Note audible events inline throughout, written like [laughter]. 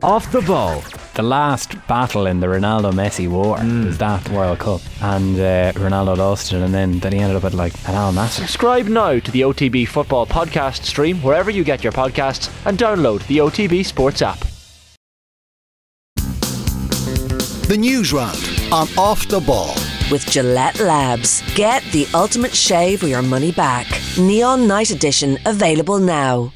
Off the ball. The last battle in the Ronaldo Messi war Mm. was that World Cup, and uh, Ronaldo lost it, and then, then he ended up at like an Al Nassr. Subscribe now to the OTB Football Podcast stream wherever you get your podcasts and download the OTB Sports app. The news round on Off the Ball. With Gillette Labs. Get the ultimate shave or your money back. Neon Night Edition available now.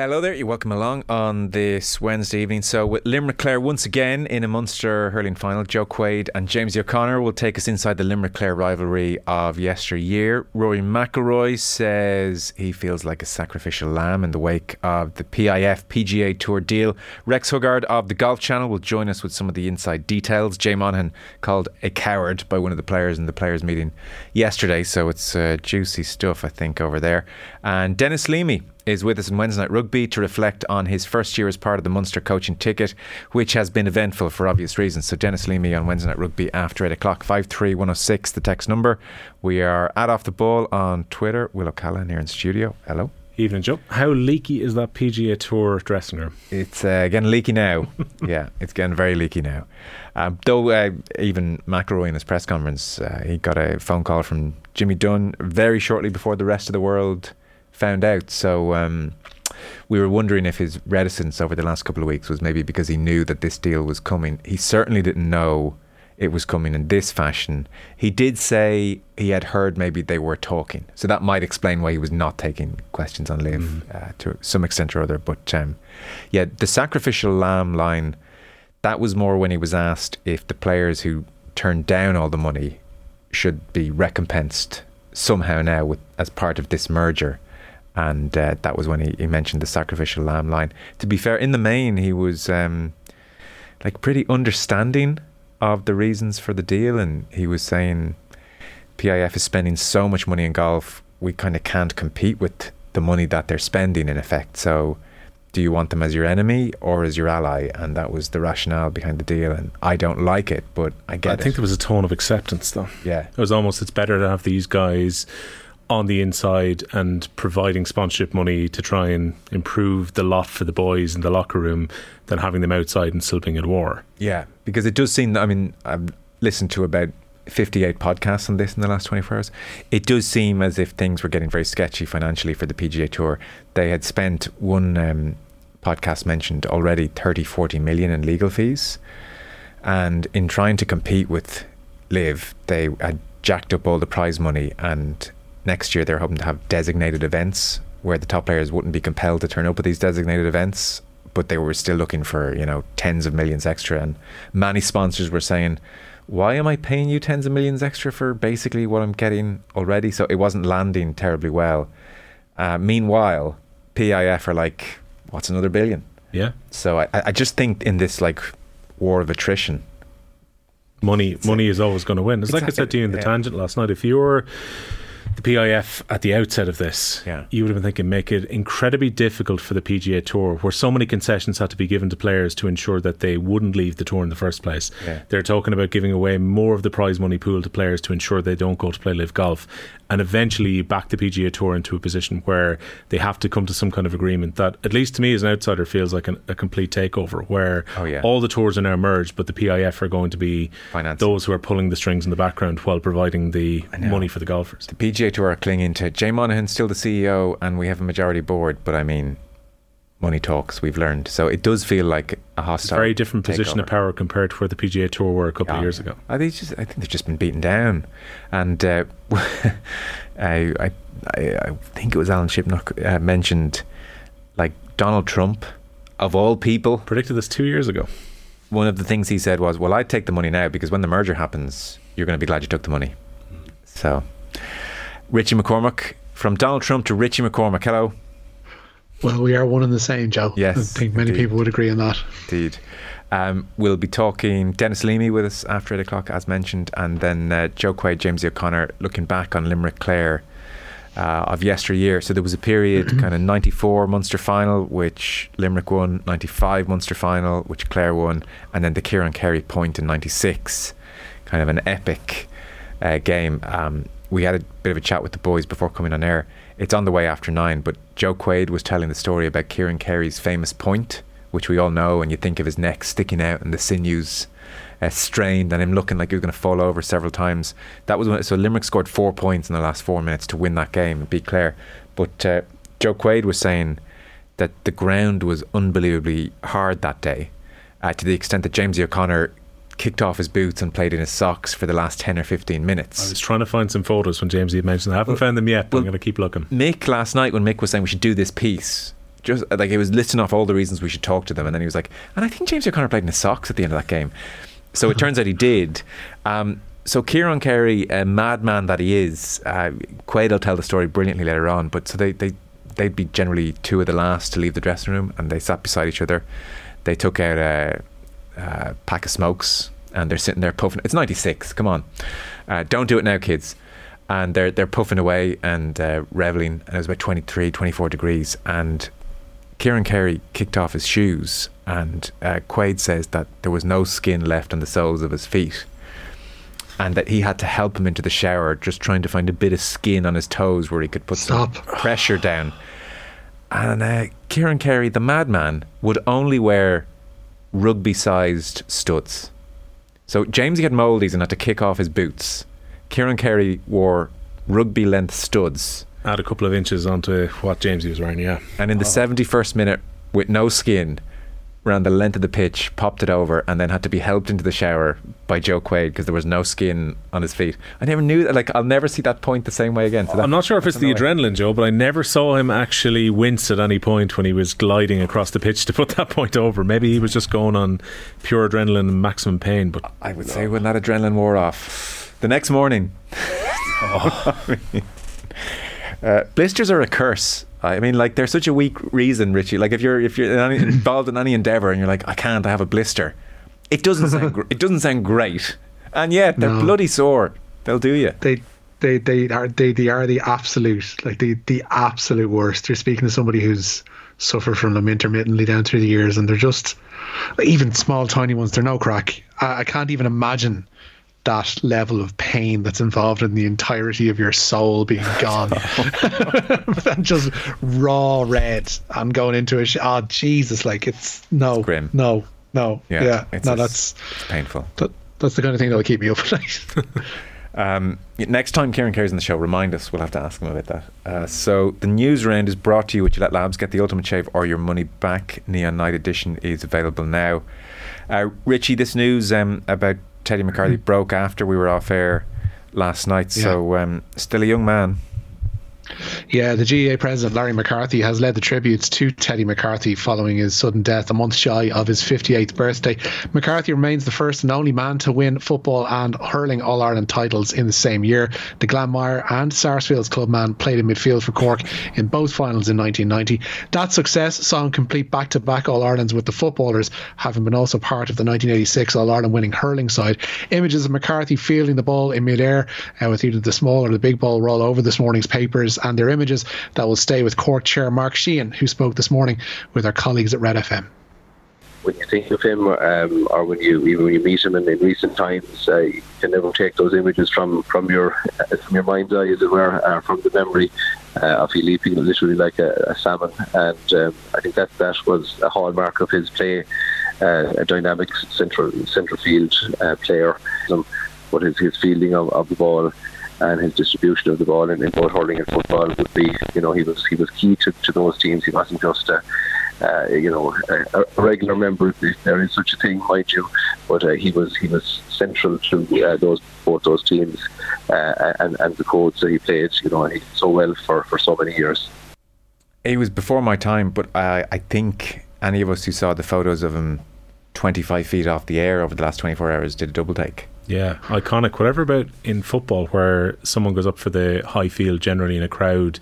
Hello there, you're welcome along on this Wednesday evening. So, with Limerick Clare once again in a Munster hurling final, Joe Quaid and James O'Connor will take us inside the Limerick Clare rivalry of yesteryear. Rory McIlroy says he feels like a sacrificial lamb in the wake of the PIF PGA Tour deal. Rex Huggard of the Golf Channel will join us with some of the inside details. Jay Monahan called a coward by one of the players in the players' meeting yesterday, so it's uh, juicy stuff, I think, over there. And Dennis Leamy is with us on Wednesday Night Rugby to reflect on his first year as part of the Munster coaching ticket, which has been eventful for obvious reasons. So Dennis Leamy on Wednesday Night Rugby after 8 o'clock, 53106, the text number. We are at Off the Ball on Twitter. Will O'Callaghan here in studio. Hello. Evening, Joe. How leaky is that PGA Tour dressing room? It's uh, getting leaky now. [laughs] yeah, it's getting very leaky now. Um, though uh, even McIlroy in his press conference, uh, he got a phone call from Jimmy Dunne very shortly before the rest of the world found out. So um, we were wondering if his reticence over the last couple of weeks was maybe because he knew that this deal was coming. He certainly didn't know it was coming in this fashion. He did say he had heard maybe they were talking, so that might explain why he was not taking questions on Liv uh, to some extent or other. But um, yeah, the sacrificial lamb line that was more when he was asked if the players who turned down all the money should be recompensed somehow now with, as part of this merger. And uh, that was when he, he mentioned the sacrificial lamb line. To be fair, in the main, he was um, like pretty understanding of the reasons for the deal, and he was saying PIF is spending so much money in golf, we kind of can't compete with the money that they're spending in effect. So, do you want them as your enemy or as your ally? And that was the rationale behind the deal. And I don't like it, but I get I it. I think there was a tone of acceptance, though. yeah, It was almost it's better to have these guys on the inside and providing sponsorship money to try and improve the lot for the boys in the locker room than having them outside and still being at war. yeah, because it does seem. I mean, I've listened to about. 58 podcasts on this in the last 24 hours. It does seem as if things were getting very sketchy financially for the PGA Tour. They had spent one um, podcast mentioned already 30, 40 million in legal fees. And in trying to compete with LIV, they had jacked up all the prize money. And next year, they're hoping to have designated events where the top players wouldn't be compelled to turn up at these designated events. But they were still looking for, you know, tens of millions extra. And many sponsors were saying, why am I paying you tens of millions extra for basically what I'm getting already? So it wasn't landing terribly well. Uh, meanwhile, PIF are like, what's another billion? Yeah. So I, I just think in this like war of attrition, Money money is always going to win. It's like I said to you in the yeah. tangent last night. If you're the PIF at the outset of this, Yeah. you would have been thinking make it incredibly difficult for the PGA Tour, where so many concessions had to be given to players to ensure that they wouldn't leave the tour in the first place. Yeah. They're talking about giving away more of the prize money pool to players to ensure they don't go to play LIV Golf, and eventually you back the PGA Tour into a position where they have to come to some kind of agreement that, at least to me as an outsider, feels like an, a complete takeover, where Oh, yeah. all the tours are now merged, but the PIF are going to be those who are pulling the strings in the background while providing the money for the golfers. the PGA Tour are clinging to Jay Monahan's still the CEO and we have a majority board, but I mean, money talks, we've learned. So it does feel like a It's hostile. very different position takeover. of power compared to where the PGA Tour were a couple of years ago. I think, just, I think they've just been beaten down. And uh, [laughs] I, I, I, I think it was Alan Shipnuck uh, mentioned like Donald Trump, of all people, Predicted this two years ago. one of the things he said was, "Well, I'd take the money now because when the merger happens, you're going to be glad you took the money." So, Richie McCormack from Donald Trump to Richie McCormack. Hello, Well, we are one and the same, Joe. Yes, I think many indeed. people would agree on that. indeed. Um, we'll be talking Dennis Leamy with us after eight o'clock, as mentioned, and then uh, Joe Quaid, James O'Connor, looking back on Limerick Clare uh, of yesteryear. So there was a period, [clears throat] kind of '94 Munster final, which Limerick won, '95 Munster final, which Clare won, and then the Kieran Carey point in '96, kind of an epic uh, game. Um, we had a bit of a chat with the boys before coming on air. It's on the way after nine, but Joe Quaid was telling the story about Kieran Carey's famous point which we all know, and you think of his neck sticking out and the sinews uh, strained and him looking like he was going to fall over several times. That was when, so Limerick scored four points in the last four minutes to win that game and Clare. But uh, Joe Quaid was saying that the ground was unbelievably hard that day, uh, to the extent that James O'Connor kicked off his boots and played in his socks for the last 10 or 15 minutes. I was trying to find some photos when James had mentioned. I haven't found them yet, but well, I'm going to keep looking. Mick last night when Mick was saying we should do this piece, just like he was listing off all the reasons we should talk to them, and then he was like, and I think James O'Connor played in his socks at the end of that game. So it [laughs] turns out he did. Um, so Kieran Carey, a madman that he is, uh, Quaid will tell the story brilliantly later on. But so they they they'd be generally two of the last to leave the dressing room, and they sat beside each other. They took out a, a pack of smokes, and they're sitting there puffing. It's ninety six. Come on, uh, don't do it now, kids. And they're they're puffing away and uh, reveling, and it was about 23, 24 degrees, and Kieran Carey kicked off his shoes, and uh, Quaid says that there was no skin left on the soles of his feet, and that he had to help him into the shower, just trying to find a bit of skin on his toes where he could put Stop. some pressure down. And uh, Kieran Carey, the madman, would only wear rugby-sized studs. So Jamesy had mouldies and had to kick off his boots. Kieran Carey wore rugby-length studs Add a couple of inches onto what James was wearing, yeah. and in the 71st minute, with no skin, ran the length of the pitch, popped it over, and then had to be helped into the shower by Joe Quaid because there was no skin on his feet. I never knew that. Like, I'll never see that point the same way again. So that, I'm not sure if it's the adrenaline, Joe, but I never saw him actually wince at any point when he was gliding across the pitch to put that point over. Maybe he was just going on pure adrenaline and maximum pain. But I would say when that adrenaline wore off, the next morning. [laughs] Oh. [laughs] uh, blisters are a curse. I mean, like they're such a weak reason, Richie. Like if you're if you're in any, [laughs] involved in any endeavor and you're like, I can't, I have a blister. It doesn't sound gr- it doesn't sound great, and yet they're No. bloody sore. They'll do you. They they they are they, they are the absolute like the the absolute worst. You're speaking to somebody who's suffered from them intermittently down through the years, and they're just even small tiny ones. They're no crack. I, I can't even imagine that level of pain that's involved in the entirety of your soul being gone [laughs] [laughs] and just raw red and going into a sh- oh Jesus like it's no grim. no no Yeah, yeah, it's no that's It's painful. that, that's the kind of thing that'll keep me up at night [laughs] Um, next time Kieran Carey's on the show, remind us. We'll have to ask him about that. Uh, so the news round is brought to you with Gillette Labs. Get the ultimate shave or your money back. Neon Night Edition is available now. Uh, Richie, this news um, about Teddy McCarthy broke after we were off air last night. So um, still a young man. Yeah, the GAA president Larry McCarthy has led the tributes to Teddy McCarthy following his sudden death a month shy of his 58th birthday. McCarthy remains the first and only man to win football and hurling All Ireland titles in the same year. The Glanmire and Sarsfield's clubman played in midfield for Cork in both finals in 1990. That success saw him complete back to back All Irelands with the footballers, having been also part of the 1986 All Ireland winning hurling side. Images of McCarthy fielding the ball in midair uh, with either the small or the big ball roll over this morning's papers, and they're images that will stay with Cork chair Mark Sheehan, who spoke this morning with our colleagues at Red FM. when you think of him, um, or when you when you meet him in, in recent times, uh, you can never take those images from from your uh, from your mind's eye, as it were, uh, from the memory uh, of he leaping literally like a, a salmon. And um, I think that that was a hallmark of his play, uh, a dynamic central central field uh, player. But his, his fielding of, of the ball and his distribution of the ball in, in both hurling and football would be, you know, he was he was key to, to those teams. He wasn't just a, uh, you know, a, a regular member, if there is such a thing, mind you. But uh, he was he was central to uh, those both those teams uh, and and the codes that he played. You know, and he did so well for, for so many years. He was before my time, but I, I think any of us who saw the photos of him 25 feet off the air over the last 24 hours did a double take. Yeah, iconic. Whatever about in football where someone goes up for the high field generally in a crowd,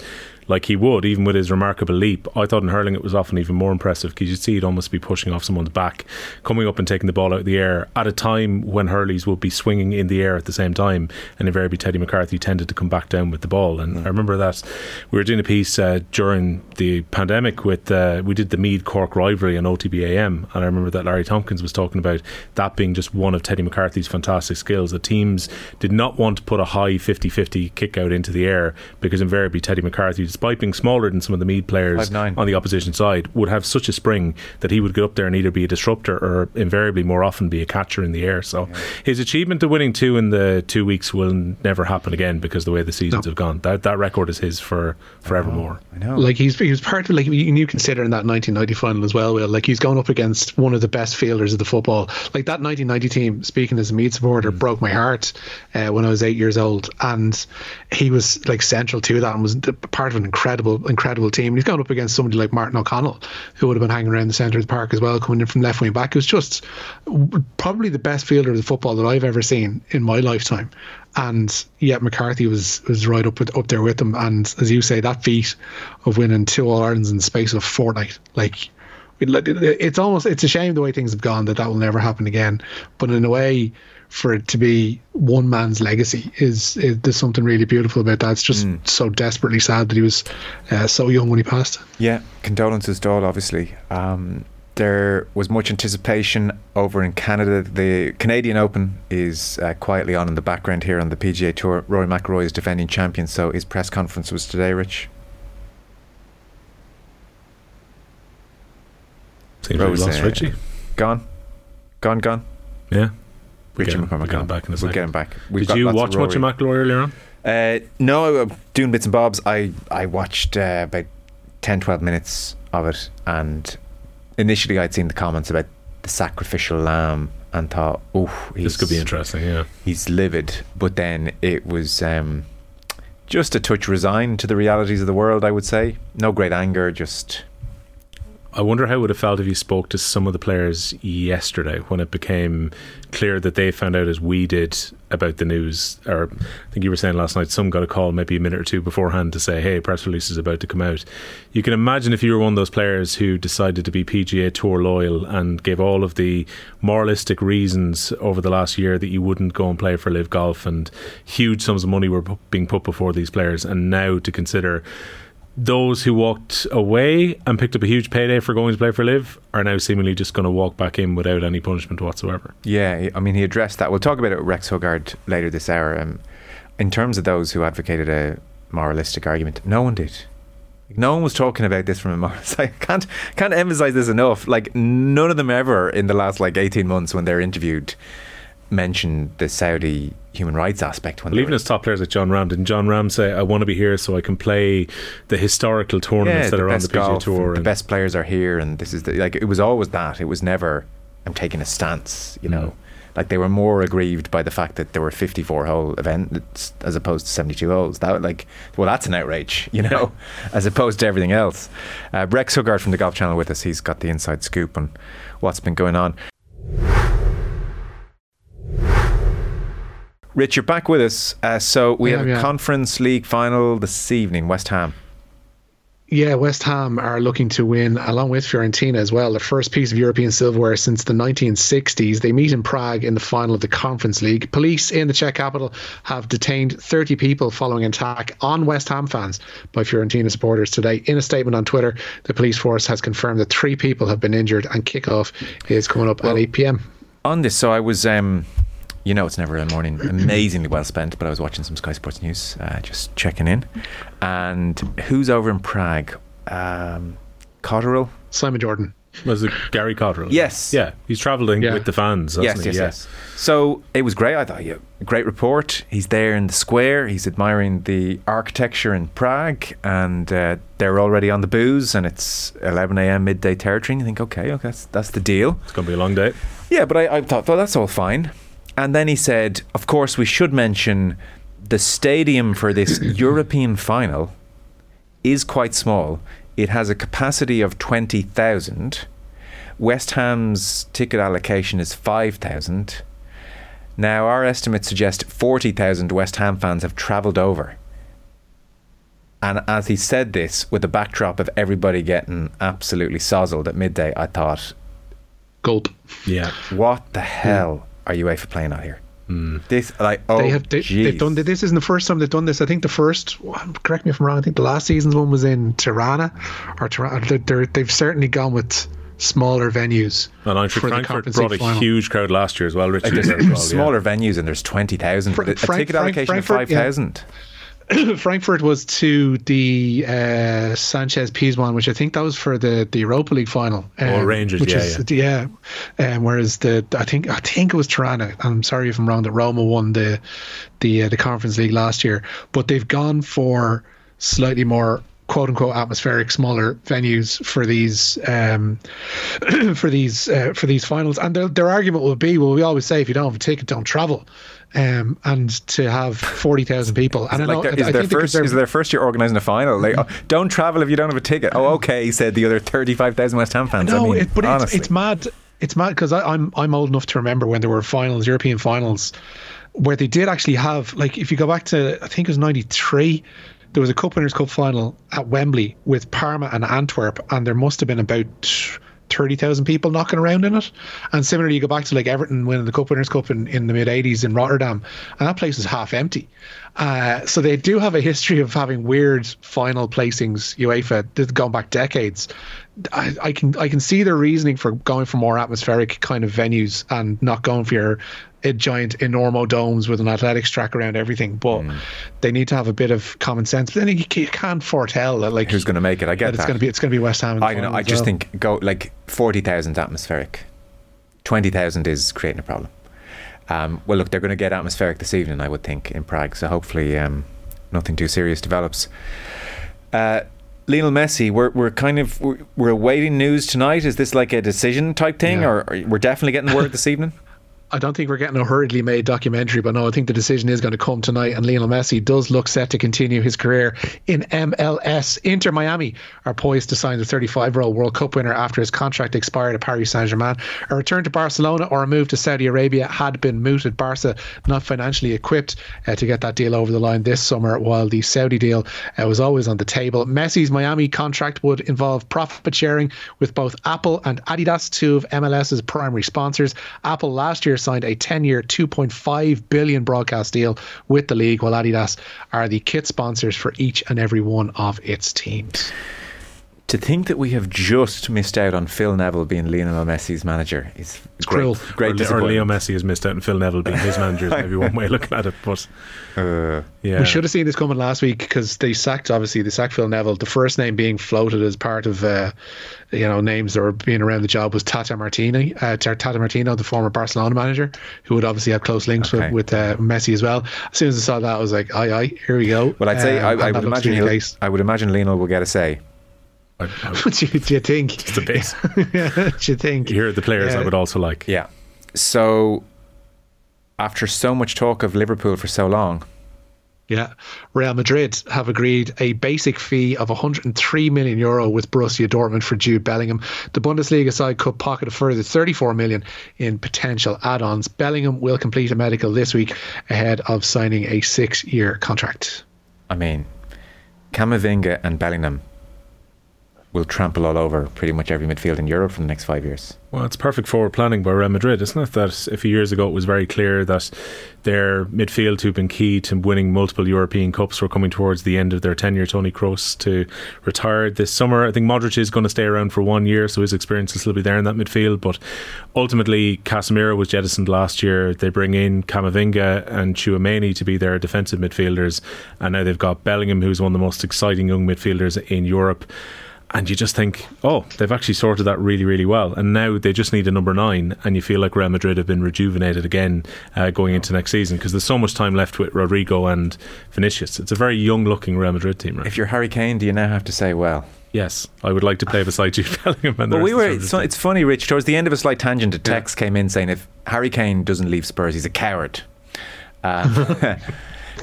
like he would, even with his remarkable leap. I thought in hurling it was often even more impressive because you'd see it almost be pushing off someone's back, coming up and taking the ball out of the air at a time when hurleys would be swinging in the air at the same time. And invariably, Teddy McCarthy tended to come back down with the ball. And I remember that we were doing a piece uh, during the pandemic with, uh, we did the Meath Cork rivalry on OTBAM. And I remember that Larry Tompkins was talking about that being just one of Teddy McCarthy's fantastic skills. The teams did not want to put a high 50 50 kick out into the air because invariably Teddy McCarthy, despite despite being smaller than some of the Meath players 5'9". on the opposition side, would have such a spring that he would get up there and either be a disruptor or invariably more often be a catcher in the air. So his achievement of winning two in the two weeks will never happen again because the way the seasons have gone. That that record is his for forevermore. I know. Like he's he was part of like you you consider in that 1990 final as well. Will like he's gone up against one of the best fielders of the football. Like that 1990 team. Speaking as a Meath supporter, broke my heart uh, when I was eight years old, and he was like central to that and was part of an incredible incredible team. He's gone up against somebody like Martin O'Connell, who would have been hanging around the centre of the park as well, coming in from left wing back. It was just probably the best fielder of the football that I've ever seen in my lifetime. And yet McCarthy was was right up with, up there with them. And as you say, that feat of winning two All Irelands in the space of fortnight, like it- like, it- it's almost it's a shame the way things have gone that that will never happen again. But in a way, for it to be one man's legacy is, is there's something really beautiful about that. It's just so desperately sad that he was uh, so young when he passed. Yeah, condolences to all, obviously. Um, there was much anticipation over in Canada. The Canadian Open is uh, quietly on in the background here on the PGA Tour. Rory McIlroy is defending champion, so his press conference was today, Rich. Seems like we lost uh, Richie. Gone? Gone, gone? Yeah. Richie get him- McCormack we'll get him gone. back in a We'll get him back. We've Did you watch much of Rory. McIlroy earlier on? Uh, no, uh, doing bits and bobs. I, I watched uh, about 10, 12 minutes of it, and initially I'd seen the comments about the sacrificial lamb and thought, oh, This could be interesting. Yeah. he's livid. But then it was um, just a touch resigned to the realities of the world, I would say. No great anger, just. I wonder how it would have felt if you spoke to some of the players yesterday when it became clear that they found out as we did about the news. Or I think you were saying last night, some got a call maybe a minute or two beforehand to say, "Hey, press release is about to come out." You can imagine if you were one of those players who decided to be PGA Tour loyal and gave all of the moralistic reasons over the last year that you wouldn't go and play for LIV Golf, and huge sums of money were being put before these players, and now to consider those who walked away and picked up a huge payday for going to play for LIV are now seemingly just going to walk back in without any punishment whatsoever. Yeah, I mean, he addressed that. We'll talk about it with Rex Huggard later this hour. Um, in terms of those who advocated a moralistic argument, no one did. No one was talking about this from a moral [laughs] side. I can't can't emphasize this enough. Like none of them ever in the last like eighteen months when they're interviewed mentioned the Saudi human rights aspect. When Well, even as top players like Jon Rahm, didn't Jon Rahm say, I want to be here so I can play the historical tournaments yeah, that are on the PGA golf, Tour? and the best players are here, and this is the, like it was always that. It was never I'm taking a stance. You know, like they were more aggrieved by the fact that there were 54 hole events as opposed to 72 holes. That like, well, that's an outrage. [laughs] You know, as opposed to everything else. Uh, Rex Huggard from the Golf Channel with us. He's got the inside scoop on what's been going on. Rich, you're back with us. Uh, so we Yeah, have a yeah. Conference League final this evening, West Ham. Yeah, West Ham are looking to win, along with Fiorentina as well, the first piece of European silverware since the 1960s. They meet in Prague in the final of the Conference League. Police in the Czech capital have detained 30 people following an attack on West Ham fans by Fiorentina supporters today. In a statement on Twitter, the police force has confirmed that three people have been injured and kickoff is coming up at 8 p.m. on this, so I was, um, you know, it's never a morning [clears throat] amazingly well spent, but I was watching some Sky Sports News, uh, just checking in. And who's over in Prague? Um, Cotterill? Simon Jordan. Was it Gary Cotterill? Yes. Yeah, he's travelling Yeah. with the fans. hasn't Yes, he? yes, yeah. yes. So it was great. I thought, yeah, great report. He's there in the square. He's admiring the architecture in Prague, and uh, they're already on the booze, and it's 11 a.m. midday territory. And you think, okay, okay, that's that's the deal. It's going to be a long day. Yeah, but I, I thought, well, that's all fine. And then he said, of course, we should mention the stadium for this [coughs] European final is quite small. It has a capacity of 20,000. West Ham's ticket allocation is 5,000. Now, our estimates suggest 40,000 West Ham fans have travelled over. And as he said this, with the backdrop of everybody getting absolutely sozzled at midday, I thought, Gulp. Yeah. what the hell are UEFA playing out here? Hmm. This like oh they have they, they've done this isn't the first time they've done this. I think the first correct me if I'm wrong. I think the last season's one was in Tirana or Tirana. They're, they're, they've certainly gone with smaller venues. And I'm sure for Frankfurt Conference brought a final. huge crowd last year as well, Richard. Like, as there's well, yeah. smaller venues and there's twenty thousand. Fra- a Frank- ticket Frank- allocation of five thousand. yeah. [clears throat] Frankfurt was to the uh, Sanchez Pizjuan, which I think that was for the, the Europa League final. Um, Oh, Rangers, which yeah, is, yeah. Um, whereas the I think I think it was Tirana. I'm sorry if I'm wrong. That Roma won the the uh, the Conference League last year, but they've gone for slightly more quote unquote atmospheric smaller venues for these um, [clears throat] for these uh, for these finals and their, their argument will be well we always say if you don't have a ticket don't travel um, and to have 40,000 people and I Like know, their, I is, their first, is their first year organising a final? Like, oh, don't travel if you don't have a ticket. Oh, okay, he said the other 35,000 West Ham fans. No, I mean, it, but it's, honestly. it's mad. It's mad because I'm I'm old enough to remember when there were finals, European finals, where they did actually have like if you go back to I think it was '93, there was a Cup Winners' Cup final at Wembley with Parma and Antwerp, and there must have been about. 30,000 people knocking around in it. And similarly, you go back to like Everton winning the Cup Winners' Cup in, in the mid 80s in Rotterdam, and that place was half empty. Uh, so they do have a history of having weird final placings, UEFA, going back decades. I, I can I can see their reasoning for going for more atmospheric kind of venues and not going for your uh, giant enormo domes with an athletics track around everything. But Mm. they need to have a bit of common sense. But then you, you can't foretell that like Who's going to make it? I get that it's going to be it's going to be West Ham. I know. I just well. think go like forty thousand atmospheric. Twenty thousand is creating a problem. Um, well, look, they're going to get atmospheric this evening, I would think, in Prague. So hopefully, um, nothing too serious develops. Uh, Lionel Messi, we're we're kind of we're, we're awaiting news tonight. Is this like a decision type thing, Yeah. or, or we're definitely getting word this evening? I don't think we're getting a hurriedly made documentary, but no, I think the decision is going to come tonight. And Lionel Messi does look set to continue his career in MLS. Inter Miami are poised to sign the 35 year old World Cup winner after his contract expired at Paris Saint Germain. A return to Barcelona or a move to Saudi Arabia had been mooted. Barca not financially equipped uh, to get that deal over the line this summer, while the Saudi deal uh, was always on the table. Messi's Miami contract would involve profit sharing with both Apple and Adidas, two of MLS's primary sponsors. Apple last year signed a 10-year, 2.5 billion broadcast deal with the league, while Adidas are the kit sponsors for each and every one of its teams. To think that we have just missed out on Phil Neville being Lionel Messi's manager is It's great, cruel. Great or, or disappointment. Leo Messi has missed out and Phil Neville being his manager is maybe one way of looking at it. But Uh, yeah, We should have seen this coming last week because they sacked, obviously, they sacked Phil Neville. The first name being floated as part of, uh, you know, names that were being around the job was Tata Martini, uh, Tata Martino, the former Barcelona manager, who would obviously have close links Okay. with, with uh, Messi as well. As soon as I saw that, I was like, aye, aye, here we go. well, I'd say Um, I, and I would imagine to he'll- case. I would imagine Lionel will get a say. I, I, [laughs] do, you, do you think? it's a bit. [laughs] do you think? Here are the players Yeah. I would also like. Yeah. So, after so much talk of Liverpool for so long, Yeah. Real Madrid have agreed a basic fee of 103 million euro with Borussia Dortmund for Jude Bellingham. The Bundesliga side could pocket a further 34 million in potential add-ons. Bellingham will complete a medical this week ahead of signing a six-year contract. I mean, Camavinga and Bellingham will trample all over pretty much every midfield in Europe for the next five years. Well, it's perfect forward planning by Real Madrid, isn't it? That a few years ago it was very clear that their midfield, who've been key to winning multiple European Cups, were coming towards the end of their tenure. Tony Kroos to retire this summer. I think Modric is going to stay around for one year, so his experience will still be there in that midfield. But ultimately, Casemiro was jettisoned last year. They bring in Camavinga and Tchouaméni to be their defensive midfielders, and now they've got Bellingham, who's one of the most exciting young midfielders in Europe. And you just think, oh, they've actually sorted that really, really well. And now they just need a number nine. And you feel like Real Madrid have been rejuvenated again uh, going into next season because there's so much time left with Rodrigo and Vinicius. It's a very young looking Real Madrid team, right? If you're Harry Kane, do you now have to say, well? yes, I would like to play beside Jude [laughs] Bellingham. And But we were. It's, it's funny, Rich. Towards the end of a slight tangent, a text came in saying if Harry Kane doesn't leave Spurs, he's a coward. Um, [laughs]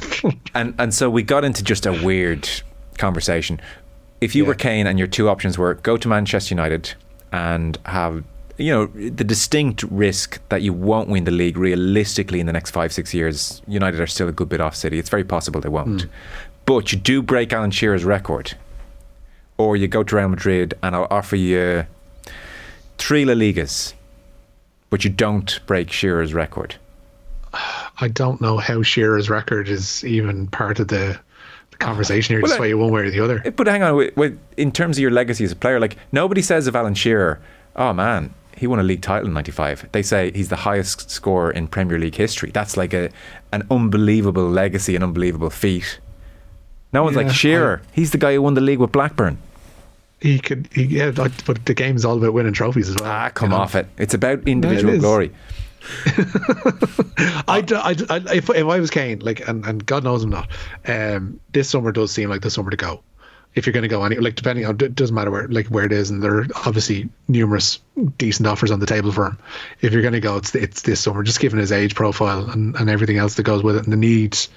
[laughs] and and so we got into just a weird conversation. If you Yeah. were Kane and your two options were go to Manchester United and have you know the distinct risk that you won't win the league realistically in the next five six years, United are still a good bit off City. It's very possible they won't, hmm. but you do break Alan Shearer's record, or you go to Real Madrid and I'll offer you three La Ligas, but you don't break Shearer's record. I don't know how Shearer's record is even part of the conversation here, Well, just I- way one way or the other. But hang on, wait, wait, in terms of your legacy as a player, like nobody says of Alan Shearer, oh man, he won a league title in '95. They say he's the highest scorer in Premier League history. That's like a an unbelievable legacy, an unbelievable feat. No one's Yeah, like Shearer. He's the guy who won the league with Blackburn. He could, he, yeah, but the game's all about winning trophies as well. Ah, come you know? off it. It's about individual is. glory. [laughs] I, I, I- if, if I was Kane, like, and, and God knows I'm not, um, this summer does seem like the summer to go. If you're going to go any, like, depending on, it doesn't matter where, like, where it is, and there are obviously numerous decent offers on the table for him. If you're going to go, it's it's this summer, just given his age profile and, and everything else that goes with it, and the needs.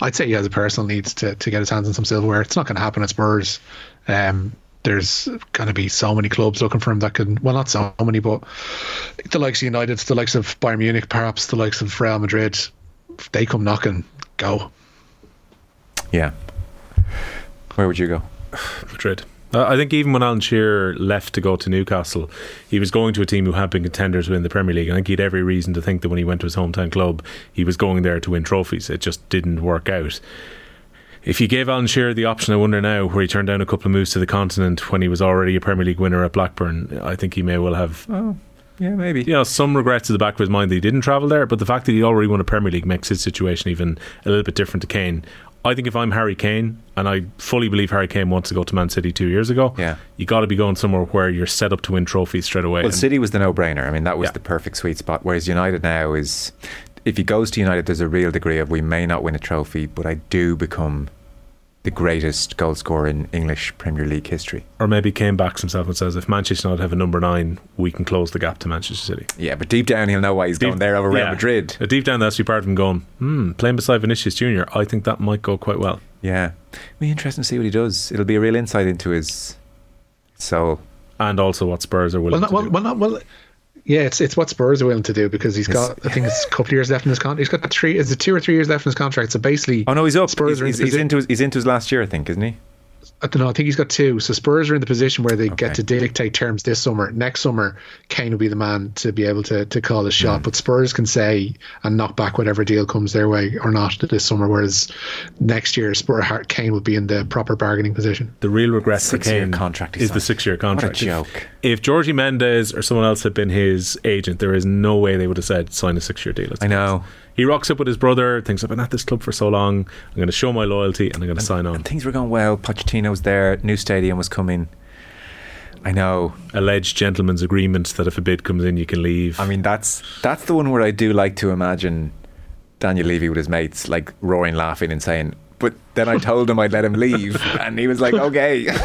I'd say he has a personal needs to, to get his hands on some silverware. It's not going to happen at Spurs. Um, there's going to be so many clubs looking for him that can, well, not so many, but the likes of United, the likes of Bayern Munich, perhaps the likes of Real Madrid, if they come knocking, go. Yeah. Where would you go? Madrid. Uh, I think even when Alan Shearer left to go to Newcastle, he was going to a team who had been contenders within the Premier League. I think he had every reason to think that when he went to his hometown club, he was going there to win trophies. It just didn't work out. If you gave Alan Shearer the option, I wonder now, where he turned down a couple of moves to the continent when he was already a Premier League winner at Blackburn, I think he may well have Oh, yeah, maybe. you know, some regrets at the back of his mind that he didn't travel there, but the fact that he already won a Premier League makes his situation even a little bit different to Kane. I think if I'm Harry Kane, and I fully believe Harry Kane wants to go to Man City two years ago, Yeah. you got to be going somewhere where you're set up to win trophies straight away. Well, City was the no-brainer. I mean, that was Yeah. the perfect sweet spot. Whereas United now is, if he goes to United, there's a real degree of we may not win a trophy, but I do become the greatest goal scorer in English Premier League history. or maybe Kane backs himself and says, if Manchester United have a number nine, we can close the gap to Manchester City. Yeah, but deep down he'll know why he's going there over Real yeah. Madrid. Uh, Deep down, that's be part of him going, hmm, playing beside Vinicius Junior. I think that might go quite well. Yeah, be interesting to see what he does. It'll be a real insight into his soul. And also what Spurs are willing Well, not, to well, do. well, not, well, yeah, it's it's what Spurs are willing to do because he's got, I think it's a couple of years left in his contract. He's got three, is it two or three years left in his contract? So basically, Oh no, he's up. Spurs he's, are he's, he's into his, he's into his last year, I think, isn't he? I don't know. I think he's got two. So Spurs are in the position where they Okay. get to dictate terms this summer. Next summer, Kane will be the man to be able to, to call a shot. Hmm. But Spurs can say and knock back whatever deal comes their way or not this summer. Whereas next year, Spurs Kane will be in the proper bargaining position. the real regret for Six-year Kane contract he is the six year contract. What a contract. If- joke. If Georgie Mendes or someone else had been his agent, there is no way they would have said sign a six year deal. I know. honest. He rocks up with his brother, thinks I've been at this club for so long. I'm going to show my loyalty and I'm going to sign on. And things were going well. Pochettino was there. New stadium was coming. I know. Alleged gentleman's agreement that if a bid comes in, you can leave. I mean, that's that's the one where I do like to imagine Daniel Levy with his mates, like roaring, laughing, and saying, "But then I told him I'd let him leave, [laughs] and he was like, okay." [laughs]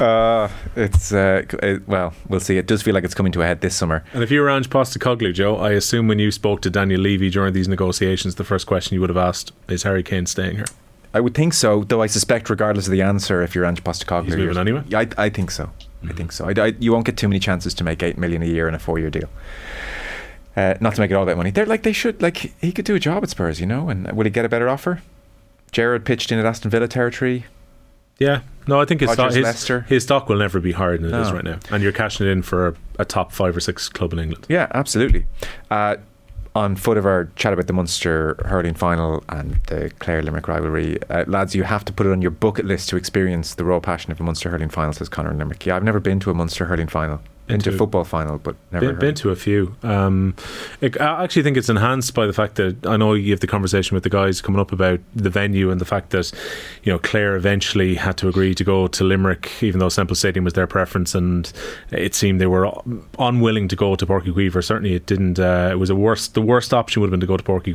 uh, it's uh, it- well, we'll see. It does feel like it's coming to a head this summer. and if you were Ange Postecoglou, Joe, I assume when you spoke to Daniel Levy during these negotiations, the first question you would have asked is Harry Kane staying here? I would think so, though. I suspect, regardless of the answer, if you're Ange Postecoglou, He's moving anyway? Mm-hmm. I, I think so. I think so. I, I- you won't get too many chances to make eight million a year in a four-year deal. Uh, not to make it all that money. They're like they should. Like he could do a job at Spurs, you know. And will he get a better offer? Jared pitched in at Aston Villa territory. Yeah, no, I think his, stock, his, his stock will never be higher than it is right now, and you're cashing it in for a, a top five or six club in England. Yeah, absolutely. Uh, on foot of our chat about the Munster hurling final and the Clare Limerick rivalry, uh, lads, you have to put it on your bucket list to experience the raw passion of a Munster hurling final. Says Conor Limerick. Yeah, I've never been to a Munster hurling final. Been to a Into- football final, but never. Been, been to a few. Um, it, I actually think it's enhanced by the fact that I know you have the conversation with the guys coming up about the venue and the fact that you know Clare eventually had to agree to go to Limerick, even though Semple Stadium was their preference, and it seemed they were unwilling to go to Porky. Or certainly, it didn't. Uh, it was a worst. The worst option would have been to go to Porky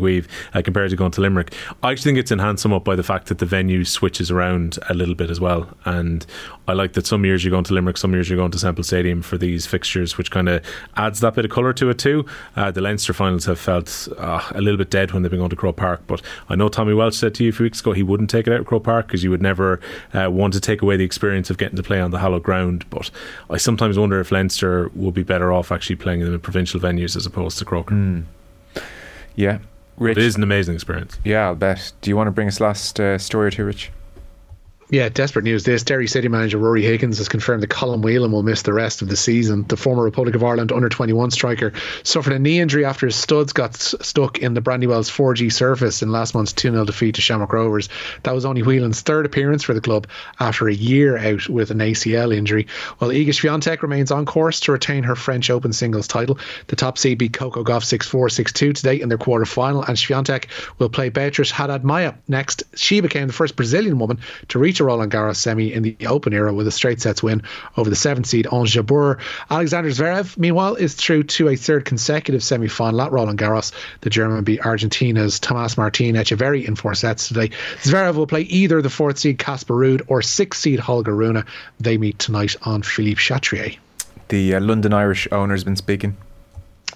uh, compared to going to Limerick. I actually think it's enhanced somewhat by the fact that the venue switches around a little bit as well, and I like that some years you're going to Limerick, some years you're going to Semple Stadium for these fixtures, which kind of adds that bit of colour to it too. Uh, the Leinster finals have felt uh, a little bit dead when they've been going to Croke Park, but I know Tommy Welch said to you a few weeks ago he wouldn't take it out of Croke Park because you would never uh, want to take away the experience of getting to play on the hallowed ground. But I sometimes wonder if Leinster would be better off actually playing them in provincial venues as opposed to Croker. Yeah, Rich. It is an amazing experience. Yeah, I'll bet. Do you want to bring us last uh, story or two, Rich? Yeah, desperate news. This Derry City manager Rory Higgins has confirmed that Colin Whelan will miss the rest of the season. The former Republic of Ireland under 21 striker suffered a knee injury after his studs got s- stuck in the Brandywell's 4G surface in last month's 2 0 defeat to Shamrock Rovers. That was only Whelan's third appearance for the club after a year out with an ACL injury. While Iga Swiatek remains on course to retain her French Open singles title, the top seed beat Coco Gauff 6 4 6 2 today in their quarter final, and Swiatek will play Beatriz Haddad Maia next. She became the first Brazilian woman to reach Roland Garros semi in the Open era with a straight sets win over the seventh seed Ons Jabeur. Alexander Zverev, meanwhile, is through to a third consecutive semi final at Roland Garros. The German beat Argentina's Tomas Martin Etcheverry in four sets today. Zverev will play either the fourth seed Casper Ruud or sixth seed Holger Rune. They meet tonight on Philippe Chatrier. The uh, London Irish owner's been speaking.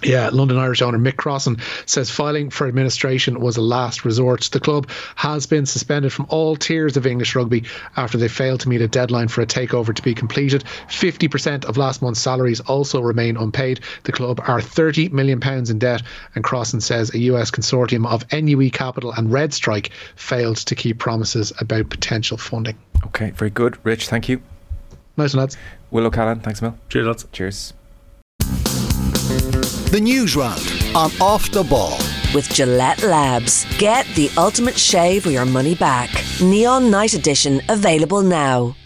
Yeah, London Irish owner Mick Crossan says filing for administration was a last resort. The club has been suspended from all tiers of English rugby after they failed to meet a deadline for a takeover to be completed. 50% of last month's salaries also remain unpaid. The club are 30 million pounds in debt, and Crossan says a US consortium of NUE Capital and Red Strike failed to keep promises about potential funding. Okay, very good. Rich, thank you. Nice one, lads. Will O'Callaghan, thanks, Mel. Cheers, lads. Cheers. The news round on Off the Ball. With Gillette Labs. Get the ultimate shave or your money back. Neon Night Edition available now.